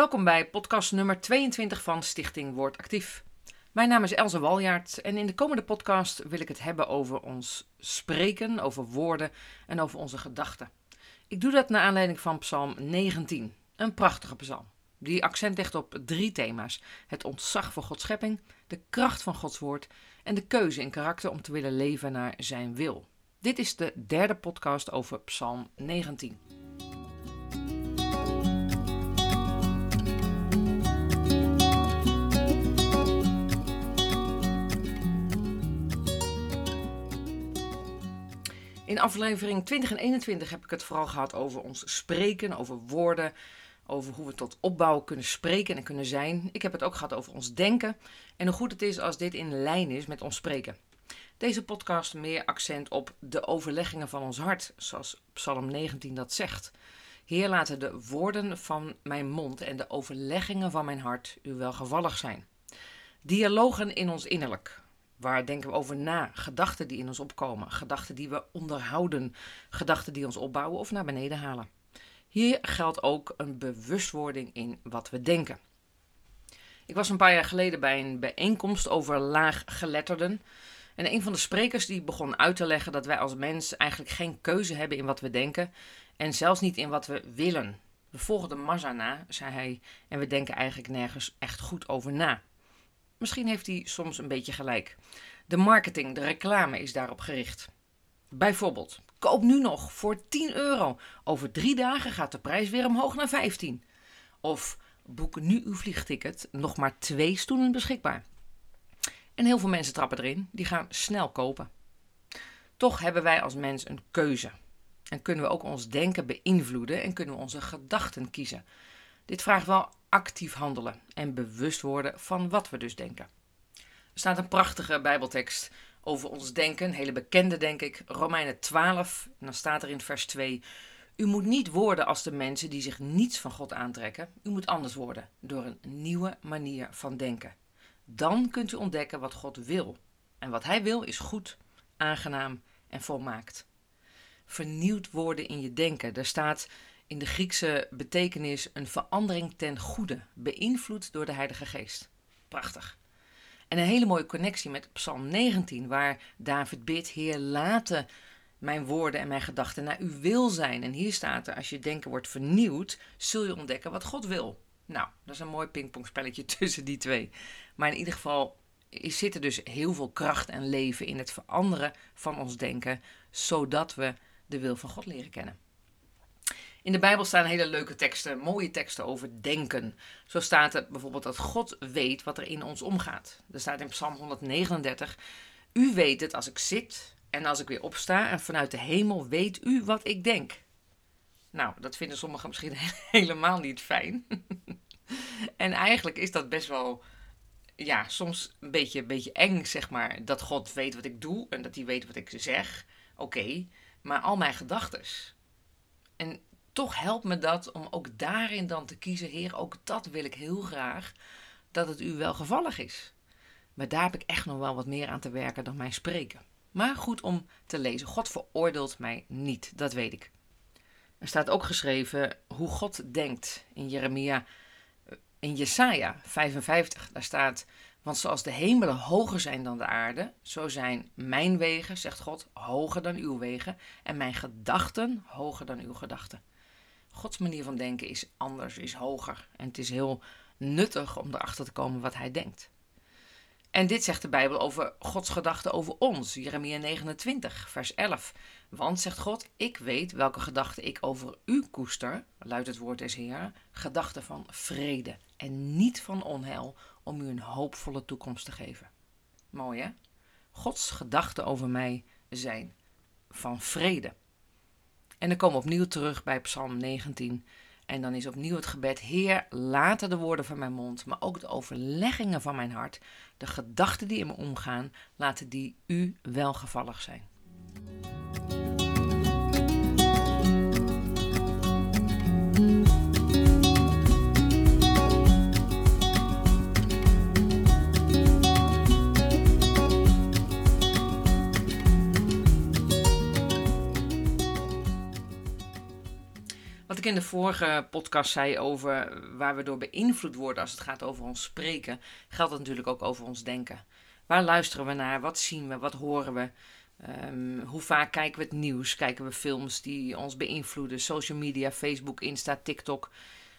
Welkom bij podcast nummer 22 van Stichting Woord Actief. Mijn naam is Elze Waljaard en in de komende podcast wil ik het hebben over ons spreken, over woorden en over onze gedachten. Ik doe dat naar aanleiding van Psalm 19, een prachtige psalm. Die accent legt op drie thema's: het ontzag voor Gods schepping, de kracht van Gods woord en de keuze in karakter om te willen leven naar zijn wil. Dit is de derde podcast over Psalm 19. In aflevering 20 en 21 heb ik het vooral gehad over ons spreken, over woorden, over hoe we tot opbouw kunnen spreken en kunnen zijn. Ik heb het ook gehad over ons denken en hoe goed het is als dit in lijn is met ons spreken. Deze podcast meer accent op de overleggingen van ons hart, zoals Psalm 19 dat zegt. Heer, laten de woorden van mijn mond en de overleggingen van mijn hart u welgevallig zijn. Dialogen in ons innerlijk. Waar denken we over na? Gedachten die in ons opkomen, gedachten die we onderhouden, gedachten die ons opbouwen of naar beneden halen. Hier geldt ook een bewustwording in wat we denken. Ik was een paar jaar geleden bij een bijeenkomst over laaggeletterden. En een van de sprekers die begon uit te leggen dat wij als mens eigenlijk geen keuze hebben in wat we denken en zelfs niet in wat we willen. We volgen de massa na, zei hij, en we denken eigenlijk nergens echt goed over na. Misschien heeft hij soms een beetje gelijk. De marketing, de reclame is daarop gericht. Bijvoorbeeld, koop nu nog voor 10 euro. Over drie dagen gaat de prijs weer omhoog naar 15. Of boek nu uw vliegticket, nog maar twee stoelen beschikbaar. En heel veel mensen trappen erin, die gaan snel kopen. Toch hebben wij als mens een keuze. En kunnen we ook ons denken beïnvloeden en kunnen we onze gedachten kiezen. Dit vraagt wel actief handelen en bewust worden van wat we dus denken. Er staat een prachtige Bijbeltekst over ons denken, een hele bekende denk ik, Romeinen 12. En dan staat er in vers 2: U moet niet worden als de mensen die zich niets van God aantrekken. U moet anders worden door een nieuwe manier van denken. Dan kunt u ontdekken wat God wil. En wat Hij wil is goed, aangenaam en volmaakt. Vernieuwd worden in je denken. Er staat in de Griekse betekenis een verandering ten goede, beïnvloed door de Heilige Geest. Prachtig. En een hele mooie connectie met Psalm 19, waar David bidt: Heer, laten mijn woorden en mijn gedachten naar uw wil zijn. En hier staat er: als je denken wordt vernieuwd, zul je ontdekken wat God wil. Nou, dat is een mooi pingpongspelletje tussen die twee. Maar in ieder geval zit er dus heel veel kracht en leven in het veranderen van ons denken, zodat we de wil van God leren kennen. In de Bijbel staan hele leuke teksten, mooie teksten over denken. Zo staat er bijvoorbeeld dat God weet wat er in ons omgaat. Er staat in Psalm 139: U weet het als ik zit en als ik weer opsta en vanuit de hemel weet u wat ik denk. Nou, dat vinden sommigen misschien helemaal niet fijn. en eigenlijk is dat best wel, ja, soms een beetje, een beetje eng, zeg maar. Dat God weet wat ik doe en dat hij weet wat ik zeg. Oké, maar al mijn gedachten. En toch helpt me dat om ook daarin dan te kiezen, Heer, ook dat wil ik heel graag, dat het u wel gevallig is. Maar daar heb ik echt nog wel wat meer aan te werken dan mijn spreken. Maar goed om te lezen. God veroordeelt mij niet, dat weet ik. Er staat ook geschreven hoe God denkt in Jeremia, eh, in Jesaja 55. Daar staat, want zoals de hemelen hoger zijn dan de aarde, zo zijn mijn wegen, zegt God, hoger dan uw wegen en mijn gedachten hoger dan uw gedachten. Gods manier van denken is anders, is hoger. En het is heel nuttig om erachter te komen wat hij denkt. En dit zegt de Bijbel over Gods gedachten over ons, Jeremia 29, vers 11. Want, zegt God, ik weet welke gedachten ik over u koester, luidt het woord des Heeren, gedachten van vrede en niet van onheil, om u een hoopvolle toekomst te geven. Mooi hè? Gods gedachten over mij zijn van vrede. En dan komen we opnieuw terug bij Psalm 19. En dan is opnieuw het gebed: Heer, laten de woorden van mijn mond, maar ook de overleggingen van mijn hart, de gedachten die in me omgaan, laten die u welgevallig zijn. In de vorige podcast zei over waar we door beïnvloed worden als het gaat over ons spreken, geldt het natuurlijk ook over ons denken. Waar luisteren we naar? Wat zien we? Wat horen we? Ehm, hoe vaak kijken we het nieuws? Kijken we films die ons beïnvloeden? Social media, Facebook, Insta, TikTok.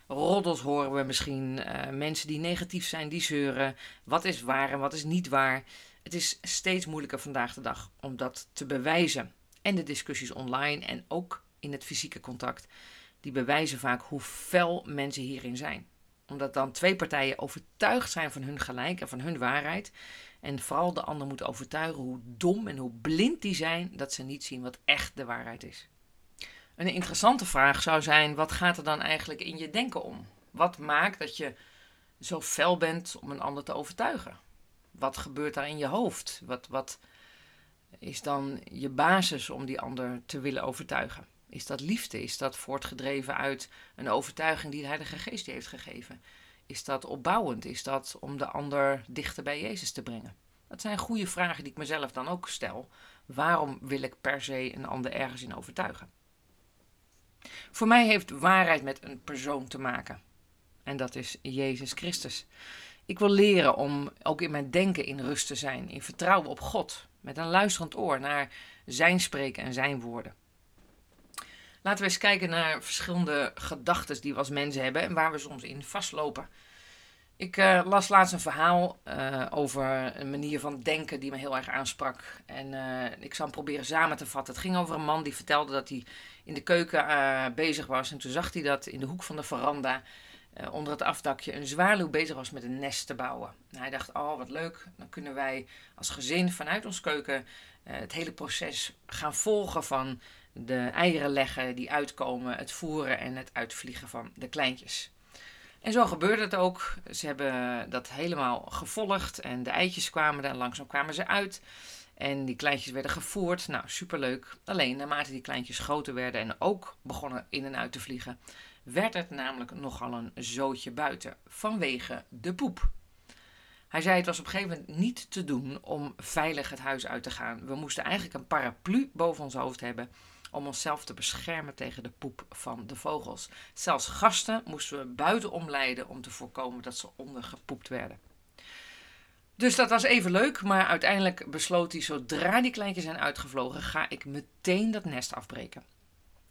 Roddels horen we misschien. Uh, mensen die negatief zijn, die zeuren. Wat is waar en wat is niet waar? Het is steeds moeilijker vandaag de dag om dat te bewijzen. En de discussies online en ook in het fysieke contact, die bewijzen vaak hoe fel mensen hierin zijn. Omdat dan twee partijen overtuigd zijn van hun gelijk en van hun waarheid. En vooral de ander moet overtuigen hoe dom en hoe blind die zijn dat ze niet zien wat echt de waarheid is. Een interessante vraag zou zijn: wat gaat er dan eigenlijk in je denken om? Wat maakt dat je zo fel bent om een ander te overtuigen? Wat gebeurt daar in je hoofd? Wat, wat is dan je basis om die ander te willen overtuigen? Is dat liefde? Is dat voortgedreven uit een overtuiging die de Heilige Geest je heeft gegeven? Is dat opbouwend? Is dat om de ander dichter bij Jezus te brengen? Dat zijn goede vragen die ik mezelf dan ook stel. Waarom wil ik per se een ander ergens in overtuigen? Voor mij heeft waarheid met een persoon te maken. En dat is Jezus Christus. Ik wil leren om ook in mijn denken in rust te zijn, in vertrouwen op God, met een luisterend oor naar zijn spreken en zijn woorden. Laten we eens kijken naar verschillende gedachten die we als mensen hebben en waar we soms in vastlopen. Ik uh, las laatst een verhaal uh, over een manier van denken die me heel erg aansprak. En uh, ik zal hem proberen samen te vatten. Het ging over een man die vertelde dat hij in de keuken bezig was. En toen zag hij dat in de hoek van de veranda, onder het afdakje, een zwaluw bezig was met een nest te bouwen. En hij dacht, oh wat leuk, dan kunnen wij als gezin vanuit ons keuken het hele proces gaan volgen van de eieren leggen die uitkomen, het voeren en het uitvliegen van de kleintjes. En zo gebeurde het ook. Ze hebben dat helemaal gevolgd en de eitjes kwamen er en langzaam kwamen ze uit. En die kleintjes werden gevoerd. Nou, superleuk. Alleen naarmate die kleintjes groter werden en ook begonnen in en uit te vliegen, werd het namelijk nogal een zootje buiten vanwege de poep. Hij zei het was op een gegeven moment niet te doen om veilig het huis uit te gaan. We moesten eigenlijk een paraplu boven ons hoofd hebben om onszelf te beschermen tegen de poep van de vogels. Zelfs gasten moesten we buiten omleiden om te voorkomen dat ze ondergepoept werden. Dus dat was even leuk, maar uiteindelijk besloot hij, zodra die kleintjes zijn uitgevlogen, ga ik meteen dat nest afbreken.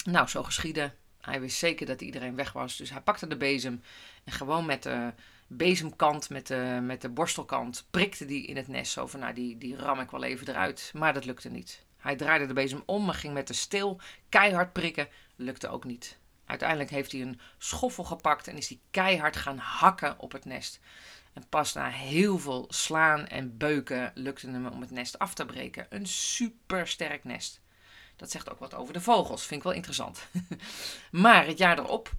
Nou, zo geschiedde. Hij wist zeker dat iedereen weg was, dus hij pakte de bezem en gewoon met de bezemkant, met de, met de borstelkant, prikte die in het nest. Zo van, nou, die, die ram ik wel even eruit. Maar dat lukte niet. Hij draaide de bezem om en ging met de steel keihard prikken. Lukte ook niet. Uiteindelijk heeft hij een schoffel gepakt en is hij keihard gaan hakken op het nest. En pas na heel veel slaan en beuken lukte hem om het nest af te breken. Een super sterk nest. Dat zegt ook wat over de vogels. Vind ik wel interessant. maar het jaar erop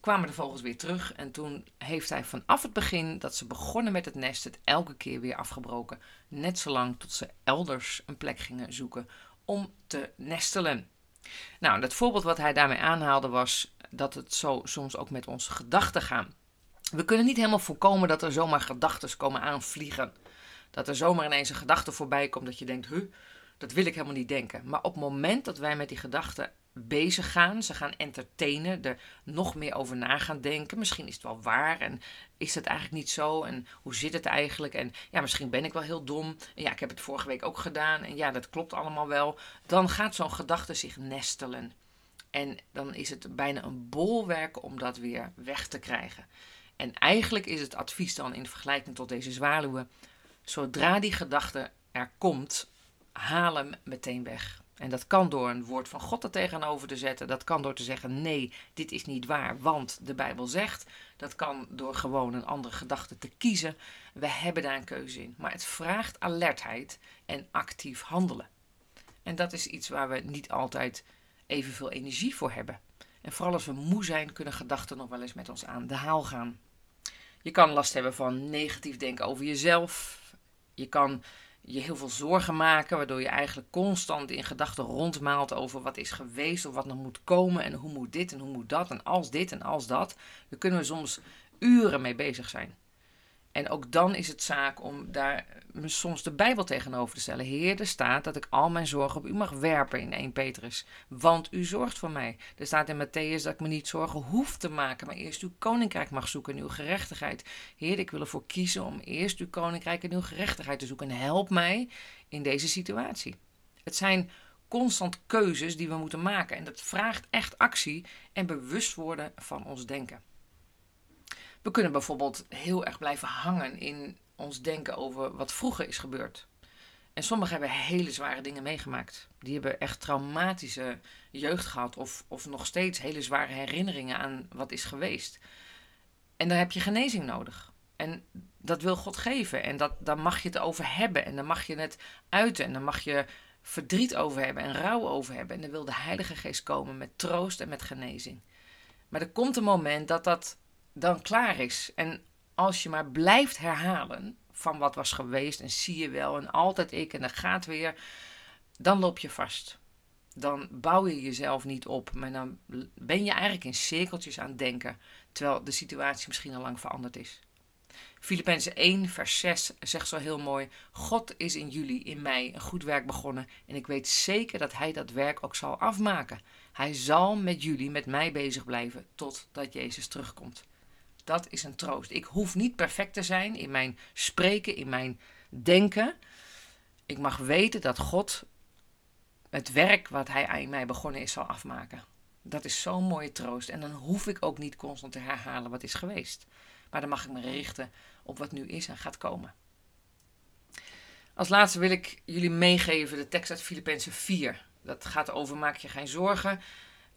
kwamen de vogels weer terug. En toen heeft hij vanaf het begin dat ze begonnen met het nest het elke keer weer afgebroken. Net zolang tot ze elders een plek gingen zoeken om te nestelen. Nou, het voorbeeld wat hij daarmee aanhaalde was dat het zo soms ook met onze gedachten gaat. We kunnen niet helemaal voorkomen dat er zomaar gedachten komen aanvliegen. Dat er zomaar ineens een gedachte voorbij komt dat je denkt, huh, dat wil ik helemaal niet denken. Maar op het moment dat wij met die gedachten bezig gaan. Ze gaan entertainen, er nog meer over na gaan denken. Misschien is het wel waar en is het eigenlijk niet zo en hoe zit het eigenlijk? En ja, misschien ben ik wel heel dom. Ja, ik heb het vorige week ook gedaan en ja, dat klopt allemaal wel. Dan gaat zo'n gedachte zich nestelen. En dan is het bijna een bolwerk om dat weer weg te krijgen. En eigenlijk is het advies dan in vergelijking tot deze zwaluwen: zodra die gedachte er komt, haal hem meteen weg. En dat kan door een woord van God er tegenover te zetten. Dat kan door te zeggen: nee, dit is niet waar, want de Bijbel zegt. Dat kan door gewoon een andere gedachte te kiezen. We hebben daar een keuze in. Maar het vraagt alertheid en actief handelen. En dat is iets waar we niet altijd evenveel energie voor hebben. En vooral als we moe zijn, kunnen gedachten nog wel eens met ons aan de haal gaan. Je kan last hebben van negatief denken over jezelf. Je kan je heel veel zorgen maken, waardoor je eigenlijk constant in gedachten rondmaalt over wat is geweest of wat nog moet komen en hoe moet dit en hoe moet dat en als dit en als dat. Daar kunnen we soms uren mee bezig zijn. En ook dan is het zaak om daar soms de Bijbel tegenover te stellen. Heer, er staat dat ik al mijn zorgen op u mag werpen in 1 Petrus. Want u zorgt voor mij. Er staat in Matthäus dat ik me niet zorgen hoef te maken, maar eerst uw koninkrijk mag zoeken en uw gerechtigheid. Heer, ik wil ervoor kiezen om eerst uw koninkrijk en uw gerechtigheid te zoeken. En help mij in deze situatie. Het zijn constant keuzes die we moeten maken. En dat vraagt echt actie en bewust worden van ons denken. We kunnen bijvoorbeeld heel erg blijven hangen in ons denken over wat vroeger is gebeurd. En sommigen hebben hele zware dingen meegemaakt. Die hebben echt traumatische jeugd gehad of, of nog steeds hele zware herinneringen aan wat is geweest. En daar heb je genezing nodig. En dat wil God geven. En dat, daar mag je het over hebben. En dan mag je het uiten. En dan mag je verdriet over hebben en rouw over hebben. En dan wil de Heilige Geest komen met troost en met genezing. Maar er komt een moment dat dat dan klaar is. En als je maar blijft herhalen van wat was geweest en zie je wel en altijd ik en dat gaat weer, dan loop je vast. Dan bouw je jezelf niet op, maar dan ben je eigenlijk in cirkeltjes aan het denken, terwijl de situatie misschien al lang veranderd is. Filippenzen 1, vers 6 zegt zo heel mooi: God is in jullie, in mij, een goed werk begonnen. En ik weet zeker dat Hij dat werk ook zal afmaken. Hij zal met jullie, met mij bezig blijven, totdat Jezus terugkomt. Dat is een troost. Ik hoef niet perfect te zijn in mijn spreken, in mijn denken. Ik mag weten dat God het werk wat Hij in mij begonnen is, zal afmaken. Dat is zo'n mooie troost. En dan hoef ik ook niet constant te herhalen wat is geweest. Maar dan mag ik me richten op wat nu is en gaat komen. Als laatste wil ik jullie meegeven de tekst uit Filippenzen 4. Dat gaat over maak je geen zorgen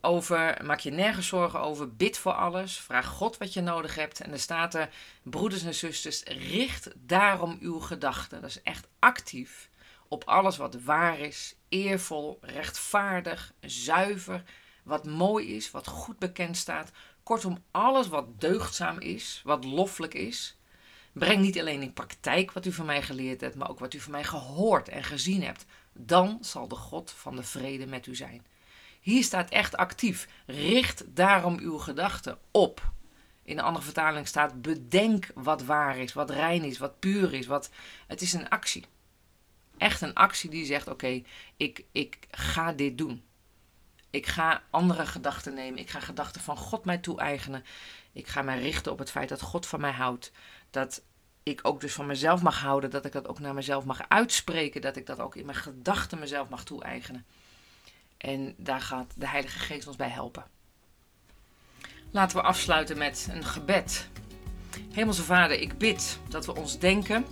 over, maak je nergens zorgen over, bid voor alles, vraag God wat je nodig hebt. En er staat er, broeders en zusters, richt daarom uw gedachten. Dat is echt actief op alles wat waar is, eervol, rechtvaardig, zuiver, wat mooi is, wat goed bekend staat. Kortom, alles wat deugdzaam is, wat loffelijk is. Breng niet alleen in praktijk wat u van mij geleerd hebt, maar ook wat u van mij gehoord en gezien hebt. Dan zal de God van de vrede met u zijn. Hier staat echt actief. Richt daarom uw gedachten op. In een andere vertaling staat: bedenk wat waar is, wat rein is, wat puur is. Wat... Het is een actie. Echt een actie die zegt: Oké, ik, ik ga dit doen. Ik ga andere gedachten nemen. Ik ga gedachten van God mij toe-eigenen. Ik ga mij richten op het feit dat God van mij houdt. Dat ik ook dus van mezelf mag houden. Dat ik dat ook naar mezelf mag uitspreken. Dat ik dat ook in mijn gedachten mezelf mag toe-eigenen. En daar gaat de Heilige Geest ons bij helpen. Laten we afsluiten met een gebed. Hemelse Vader, ik bid dat we ons denken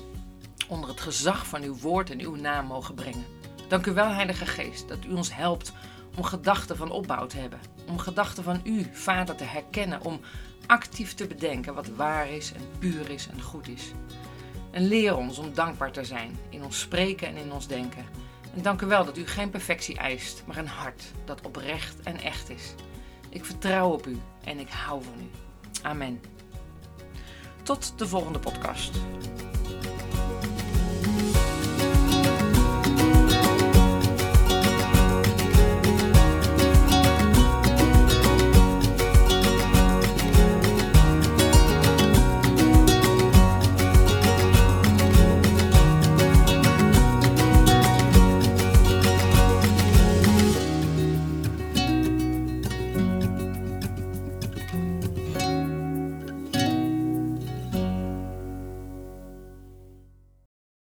onder het gezag van uw woord en uw naam mogen brengen. Dank u wel, Heilige Geest, dat u ons helpt om gedachten van opbouw te hebben. Om gedachten van u, Vader, te herkennen. Om actief te bedenken wat waar is en puur is en goed is. En leer ons om dankbaar te zijn in ons spreken en in ons denken. Dank u wel dat u geen perfectie eist, maar een hart dat oprecht en echt is. Ik vertrouw op u en ik hou van u. Amen. Tot de volgende podcast.